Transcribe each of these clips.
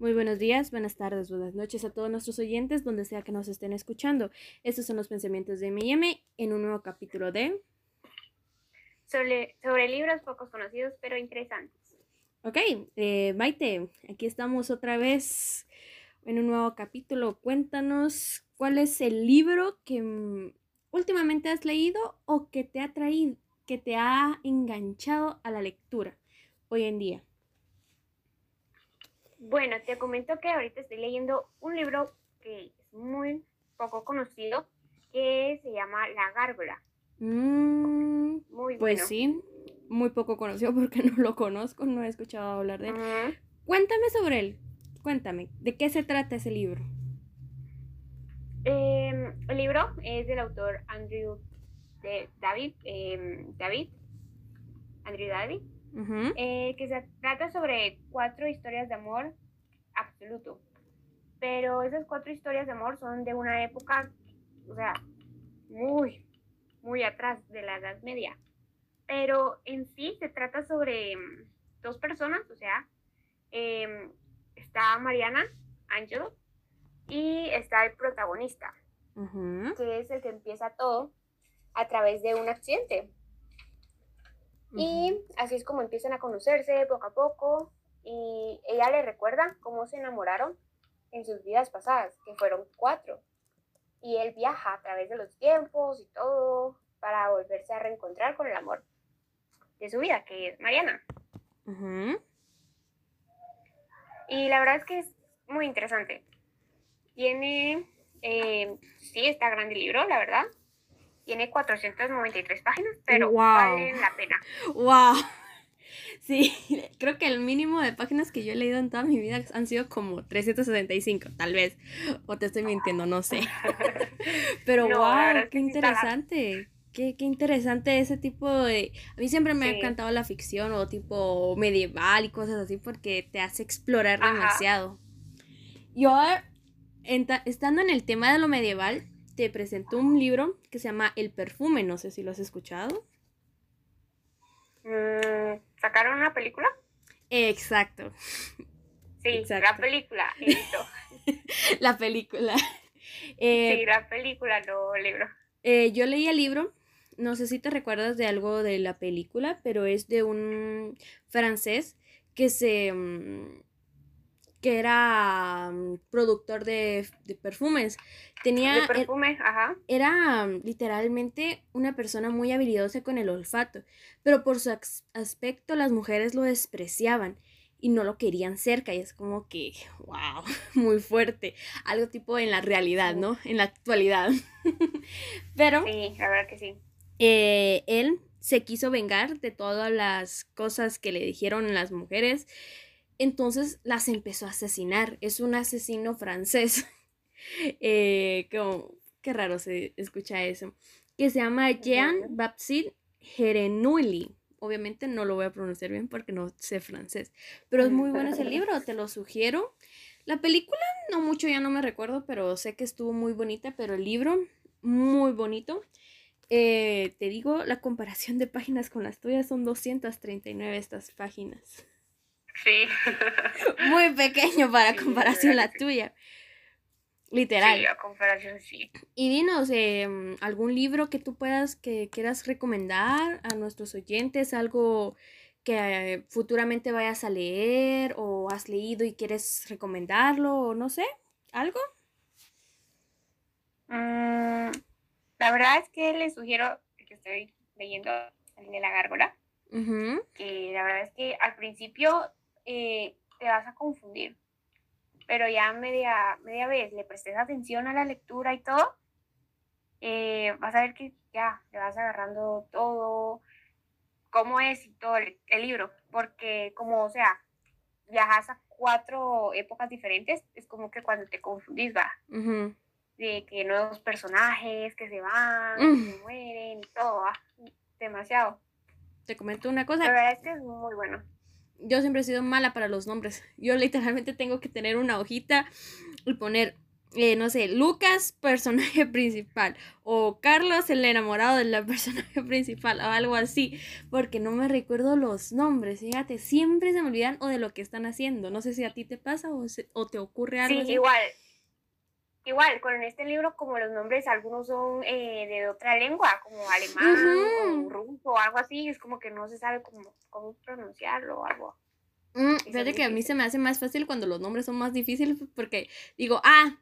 Muy buenos días, buenas tardes, buenas noches a todos nuestros oyentes, donde sea que nos estén escuchando. Estos son los pensamientos de M&M en un nuevo capítulo de... Sobre, sobre libros pocos conocidos pero interesantes. Ok, eh, Maite, aquí estamos otra vez en un nuevo capítulo. Cuéntanos cuál es el libro que últimamente has leído o que te ha traído, que te ha enganchado a la lectura hoy en día. Bueno, te comento que ahorita estoy leyendo un libro que es muy poco conocido, que se llama La Gárgola. Mm, muy pues sí, muy poco conocido porque no lo conozco, no he escuchado hablar de él. Cuéntame sobre él, cuéntame, ¿de qué se trata ese libro? Em, el libro es del autor Andrew David, em, David, Andrew David, eh, que se trata sobre cuatro historias de amor absoluto. Pero esas cuatro historias de amor son de una época, o sea, muy, muy atrás de la Edad Media. Pero en sí se trata sobre mm, dos personas, o sea, em, está Mariana, Angelo, y está el protagonista, que es el que empieza todo a través de un accidente. Y así es como empiezan a conocerse poco a poco y ella le recuerda cómo se enamoraron en sus vidas pasadas, que fueron cuatro. Y él viaja a través de los tiempos y todo para volverse a reencontrar con el amor de su vida, que es Mariana. Y la verdad es que es muy interesante. Tiene, eh, sí, está grande el libro, la verdad. Tiene 493 páginas, pero vale la pena. ¡Wow! Sí, creo que el mínimo de páginas que yo he leído en toda mi vida han sido como 375, tal vez. O te estoy mintiendo, no sé. Pero wow, qué interesante. Qué, qué, interesante ese tipo de... A mí siempre me ha encantado la ficción o tipo medieval y cosas así porque te hace explorar demasiado. Yo, estando en el tema de lo medieval, te presento un libro que se llama El perfume, no sé si lo has escuchado. Mm, ¿Sacaron una película? Exacto. Sí, la película, la película. Eh, sí, la película, no el libro. Eh, yo leí el libro, no sé si te recuerdas de algo de la película, pero es de un francés que se mm, que era mm, productor de, perfumes. Tenía, de ajá. Era mm, literalmente una persona muy habilidosa con el olfato, pero por su aspecto las mujeres lo despreciaban y no lo querían cerca y es como que, wow, muy fuerte, algo tipo en la realidad, ¿no? En la actualidad. pero... Sí, la verdad que sí. Eh, él se quiso vengar de todas las cosas que le dijeron las mujeres entonces las empezó a asesinar. Es un asesino francés. eh, qué raro se escucha eso. Que se llama Jean Baptiste Jerenouilly. Obviamente no lo voy a pronunciar bien porque no sé francés. Pero es muy bueno ese libro, te lo sugiero. La película, no mucho, ya no me recuerdo, pero sé que estuvo muy bonita. Pero el libro, muy bonito. Eh, te digo, la comparación de páginas con las tuyas son 239 estas páginas. Sí. Muy pequeño para comparación la tuya. Literal. Sí, a comparación sí. Y dinos, em, algún libro que tú puedas, que quieras recomendar a nuestros oyentes, algo que futuramente vayas a leer o has leído y quieres recomendarlo o no sé, algo. Mm, la verdad es que les sugiero que estoy leyendo el de la gárgola. Que la verdad es que al principio eh, te vas a confundir. Pero ya media, media vez le prestes atención a la lectura y todo, eh, vas a ver que ya le vas agarrando todo, cómo es y todo el, libro. Porque como, o sea, viajas a cuatro épocas diferentes, es como que cuando te confundís, va. De que nuevos personajes que se van, que se mueren y todo, va. Demasiado. Te comento una cosa. La verdad es que es muy bueno yo siempre he sido mala para los nombres. Yo literalmente tengo que tener una hojita y poner eh, no sé, Lucas, personaje principal, o Carlos, el enamorado del personaje principal, o algo así, porque no me recuerdo los nombres, fíjate, siempre se me olvidan o de lo que están haciendo, no sé si a ti te pasa o, o te ocurre algo. Sí, igual, igual, con este libro, como los nombres, algunos son eh, de otra lengua, como alemán o ruso o algo así, es como que no se sabe cómo, cómo pronunciarlo o algo. Mm, fíjate que a mí se me hace más fácil cuando los nombres son más difíciles porque digo, ah,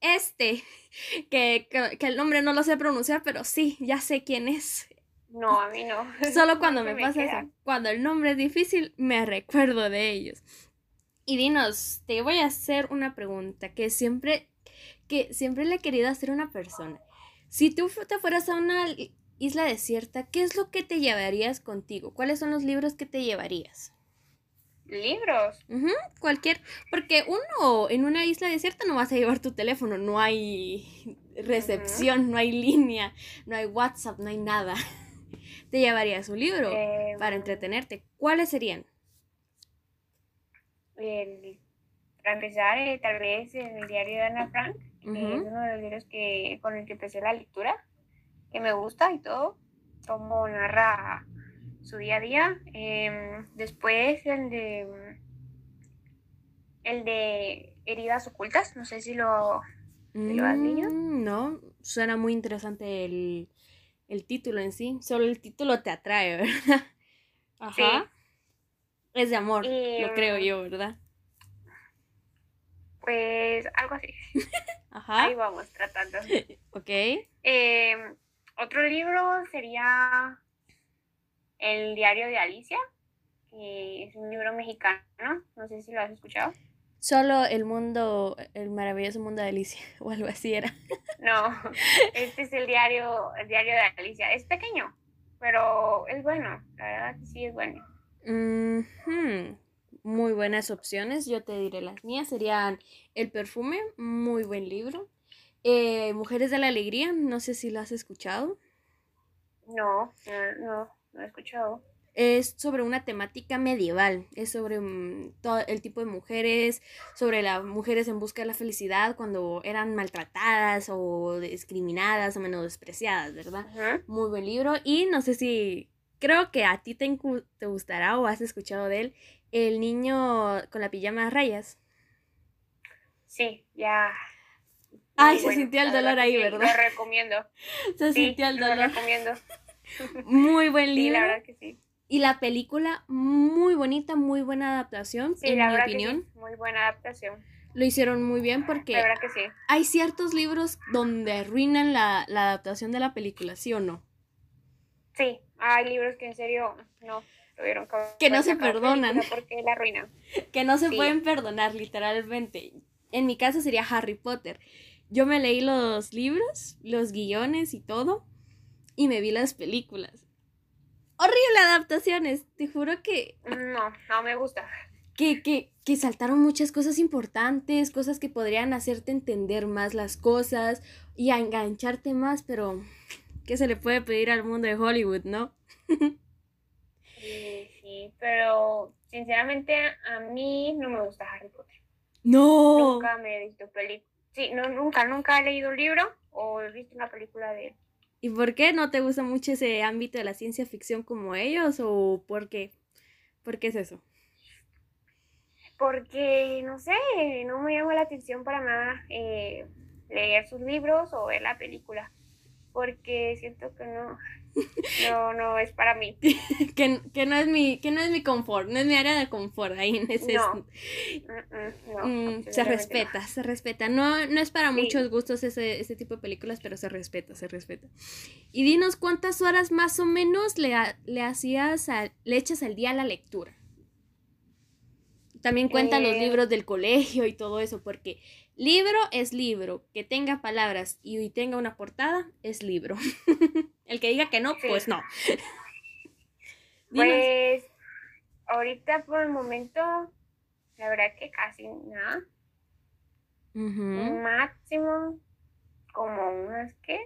este, que, que, el nombre no lo sé pronunciar, pero sí, ya sé quién es. No, a mí no. Solo cuando me, pasa eso. Cuando el nombre es difícil, me recuerdo de ellos. Y dinos, te voy a hacer una pregunta que siempre que siempre le he querido hacer una persona. Si tú te fueras a una isla desierta, ¿qué es lo que te llevarías contigo? ¿Cuáles son los libros que te llevarías? ¿Libros? cualquier. Porque uno, en una isla desierta no vas a llevar tu teléfono, no hay recepción, no hay línea, no hay WhatsApp, no hay nada. Te llevarías un libro para em. entretenerte. ¿Cuáles serían? El, para empezar, eh, tal vez el diario de Ana Frank es uno de los libros que, con el que empecé la lectura, que me gusta y todo, cómo narra su día a día. Em, después el de el de heridas ocultas, no sé si lo, lo has leído. Mm, no, suena muy interesante el, título en sí, solo el título te atrae, ¿verdad? Ajá. Es de amor, lo creo yo, ¿verdad? Pues algo así. Ajá. Ahí vamos tratando. ok. Em, otro libro sería El diario de Alicia, que es un libro mexicano, no sé si lo has escuchado. Solo el mundo, el maravilloso mundo de Alicia, o algo así era. No, este es el diario, el diario de Alicia. Es pequeño, pero es bueno, la verdad que sí es bueno. Muy buenas opciones, yo te diré las mías. Serían El perfume, muy buen libro. Eh, Mujeres de la Alegría, no sé si lo has escuchado. No, no, no he escuchado. Es sobre una temática medieval, es sobre mm, todo el tipo de mujeres, sobre las mujeres en busca de la felicidad cuando eran maltratadas o discriminadas o menospreciadas, ¿verdad? Muy buen libro y no sé si creo que a ti te, te gustará o has escuchado de él, El niño con la pijama de rayas. Sí, ya. Ay, se sintió el dolor ahí, ¿verdad? Lo recomiendo. Se sintió el dolor. Lo recomiendo. Muy buen libro. Sí, la verdad que sí. Y la película, muy bonita, muy buena adaptación, sí, en la mi opinión. Sí. Muy buena adaptación. Lo hicieron muy bien porque la verdad que sí. hay ciertos libros donde arruinan la, la adaptación de la película, ¿sí o no? Sí, hay libros que en serio no tuvieron que, no se perdonan. Porque la arruinan. Que no se pueden perdonar, literalmente. En mi caso sería Harry Potter. Yo me leí los libros, los guiones y todo, y me vi las películas. Horrible adaptaciones, te juro que... No, no me gusta. Que, que, que saltaron muchas cosas importantes, cosas que podrían hacerte entender más las cosas y engancharte más, pero ¿qué se le puede pedir al mundo de Hollywood, no? sí, sí, pero sinceramente a mí no me gusta Harry Potter. No. Nunca me he visto película. Sí, no, nunca, nunca he leído un libro o he visto una película de él. ¿Y por qué no te gusta mucho ese ámbito de la ciencia ficción como ellos o por qué? ¿Por qué es eso? Porque, no sé, no me llama la atención para nada eh, leer sus libros o ver la película porque siento que no, no, no es para mí. que, que, no es mi, que no es mi confort, no es mi área de confort ahí en ese no. Mm, se respeta, se respeta. No, no es para muchos gustos ese, ese tipo de películas, pero se respeta, se respeta. Y dinos cuántas horas más o menos le, le hacías le echas al día a la lectura. También cuentan los eh. libros del colegio y todo eso, porque Libro es libro. Que tenga palabras y tenga una portada es libro. el que diga que no, pues no. pues ahorita por el momento, la verdad que casi nada. Máximo como unas que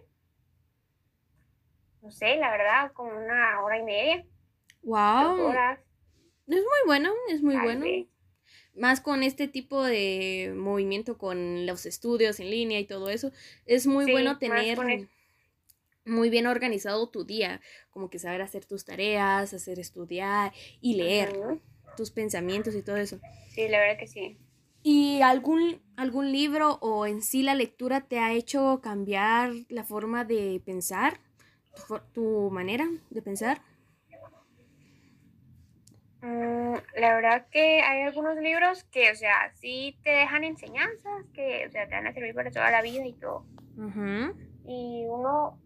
no sé, la verdad, como una hora y media. Wow. Es muy bueno, es muy bueno. Más con este tipo de movimiento con los estudios en línea y todo eso, es muy bueno tener muy bien organizado tu día, como que saber hacer tus tareas, hacer estudiar y leer tus pensamientos y todo eso. Sí, la verdad que sí. ¿Y algún, algún libro o en sí la lectura te ha hecho cambiar la forma de pensar, tu, manera de pensar? Mm, la verdad que hay algunos libros que, o sea, sí te dejan enseñanzas, que, o sea, te van a servir para toda la vida y todo. Y uno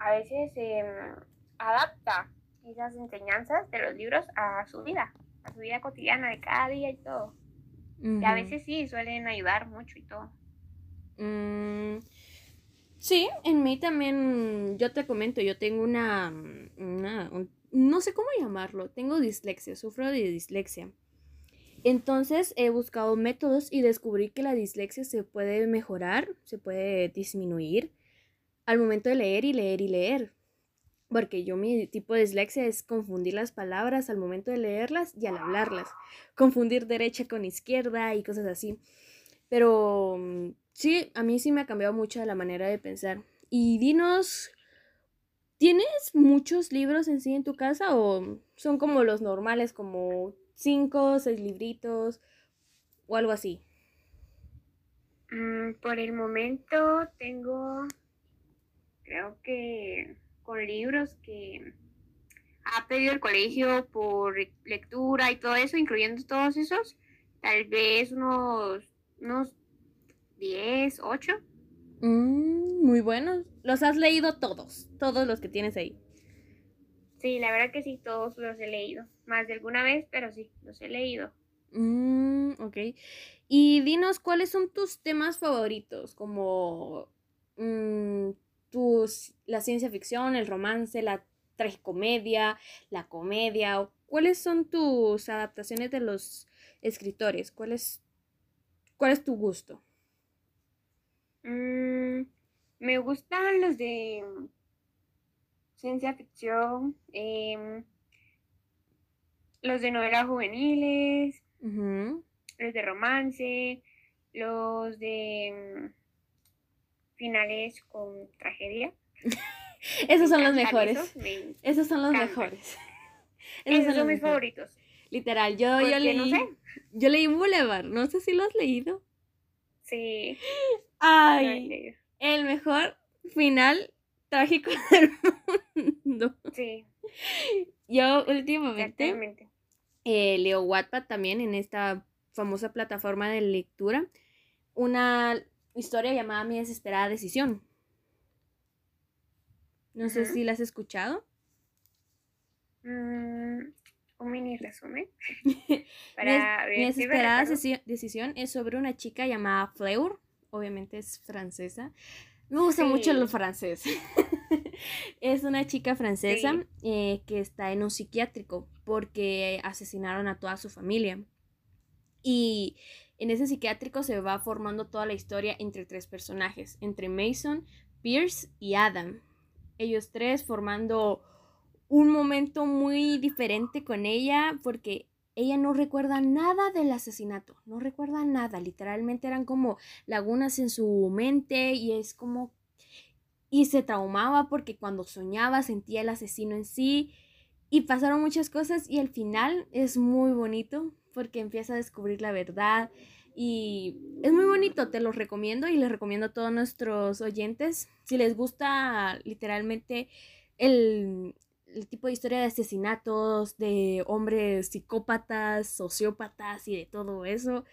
a veces em, adapta esas enseñanzas de los libros a su vida, a su vida cotidiana de cada día y todo. Y a veces sí, suelen ayudar mucho y todo. Mm, sí, en mí también, yo te comento, yo tengo una, una no sé cómo llamarlo, tengo dislexia, sufro de dislexia. Entonces he buscado métodos y descubrí que la dislexia se puede mejorar, se puede disminuir al momento de leer y leer y leer. Porque yo mi tipo de dislexia es confundir las palabras al momento de leerlas y al hablarlas. Confundir derecha con izquierda y cosas así. Pero mm, sí, a mí sí me ha cambiado mucho la manera de pensar. Y dinos, ¿tienes muchos libros en sí en tu casa o son como los normales, como cinco, seis libritos o algo así? Mm, por el momento tengo, creo que con libros que ha pedido el colegio por lectura y todo eso, incluyendo todos esos, tal vez unos, unos 10, 8. Mm, muy buenos. Los has leído todos, todos los que tienes ahí. Sí, la verdad que sí, todos los he leído. Más de alguna vez, pero sí, los he leído. Mm, ok. Y dinos, ¿cuáles son tus temas favoritos? Como mm, tus, la ciencia ficción, el romance, la tragicomedia, la comedia? ¿Cuáles son tus adaptaciones de los escritores? ¿Cuál es, cuál es tu gusto? Mm, me gustan los de ciencia ficción, em, los de novelas juveniles, los de romance, los de finales con tragedia. Esos son los mejores. Esos, son los mejores. Esos, son, mis favoritos. Literal, yo, yo leí. Yo leí Boulevard, no sé si lo has leído. Sí. Ay, el mejor final trágico del mundo. Sí. Yo últimamente eh, leo Wattpad también en esta famosa plataforma de lectura. Una historia llamada Mi desesperada decisión. No sé si la has escuchado. Mm, un mini resumen. mi, desesperada decisión es sobre una chica llamada Fleur. Obviamente es francesa. Me gusta mucho lo francés. es una chica francesa eh, que está en un psiquiátrico porque asesinaron a toda su familia. Y en ese psiquiátrico se va formando toda la historia entre tres personajes, entre Mason, Pierce y Adam. Ellos tres formando un momento muy diferente con ella porque ella no recuerda nada del asesinato, no recuerda nada, literalmente eran como lagunas en su mente y es como y se traumaba porque cuando soñaba sentía el asesino en sí y pasaron muchas cosas y al final es muy bonito porque empieza a descubrir la verdad y es muy bonito, te lo recomiendo y les recomiendo a todos nuestros oyentes. Si les gusta literalmente el, tipo de historia de asesinatos, de hombres psicópatas, sociópatas y de todo eso,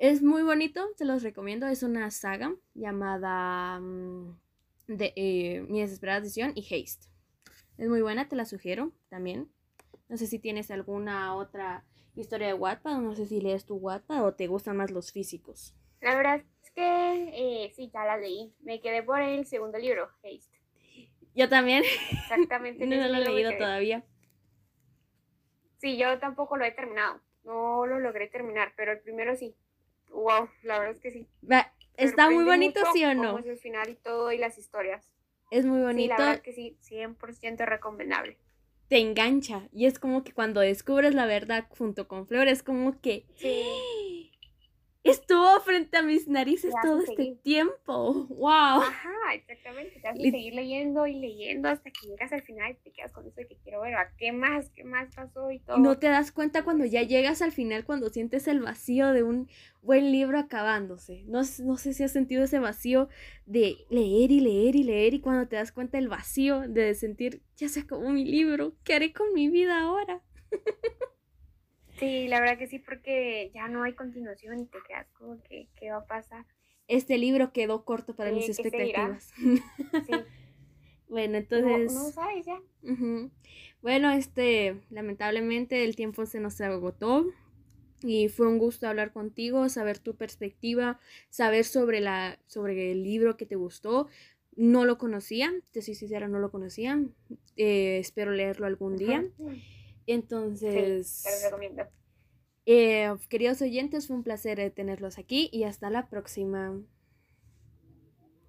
es muy bonito, se los recomiendo. Es una saga llamada mm, de, eh, Mi desesperada decisión y Haste. Es muy buena, te la sugiero también. No sé si tienes alguna otra historia de Wattpad, no sé si lees tu Wattpad o te gustan más los físicos. La verdad es que eh, sí, ya la leí. Me quedé por el segundo libro, Haste. Yo también. Exactamente. no lo he leído todavía. Sí, yo tampoco lo he terminado. No lo logré terminar, pero el primero sí. Wow, la verdad es que sí. Está muy bonito, ¿sí o no? es el final y todo y las historias. Es muy bonito. Sí, la verdad que sí, 100% recomendable. te engancha. Y es como que cuando descubres la verdad junto con Flor, es como que estuvo frente a mis narices todo este tiempo. ¡Wow! Ajá, exactamente. Te hace seguir leyendo y leyendo hasta que llegas al final y te quedas con eso de que quiero ver a qué más, qué más pasó y todo. No te das cuenta cuando ya llegas al final, cuando sientes el vacío de un buen libro acabándose. No, no sé si has sentido ese vacío de leer y leer y leer y cuando te das cuenta el vacío de sentir, ya se acabó mi libro, ¿qué haré con mi vida ahora? Sí, la verdad que sí, porque ya no hay continuación y te quedas como que, ¿qué va a pasar? Este libro quedó corto para mis expectativas. Sí. bueno, entonces... No, sabes ya. Bueno, este, lamentablemente el tiempo se nos agotó y fue un gusto hablar contigo, saber tu perspectiva, saber sobre, la, sobre el libro que te gustó. No lo conocía, te soy sincera, no lo conocía. Eh, espero leerlo algún día. Entonces, sí, te lo recomiendo. Eh, queridos oyentes, fue un placer tenerlos aquí y hasta la próxima.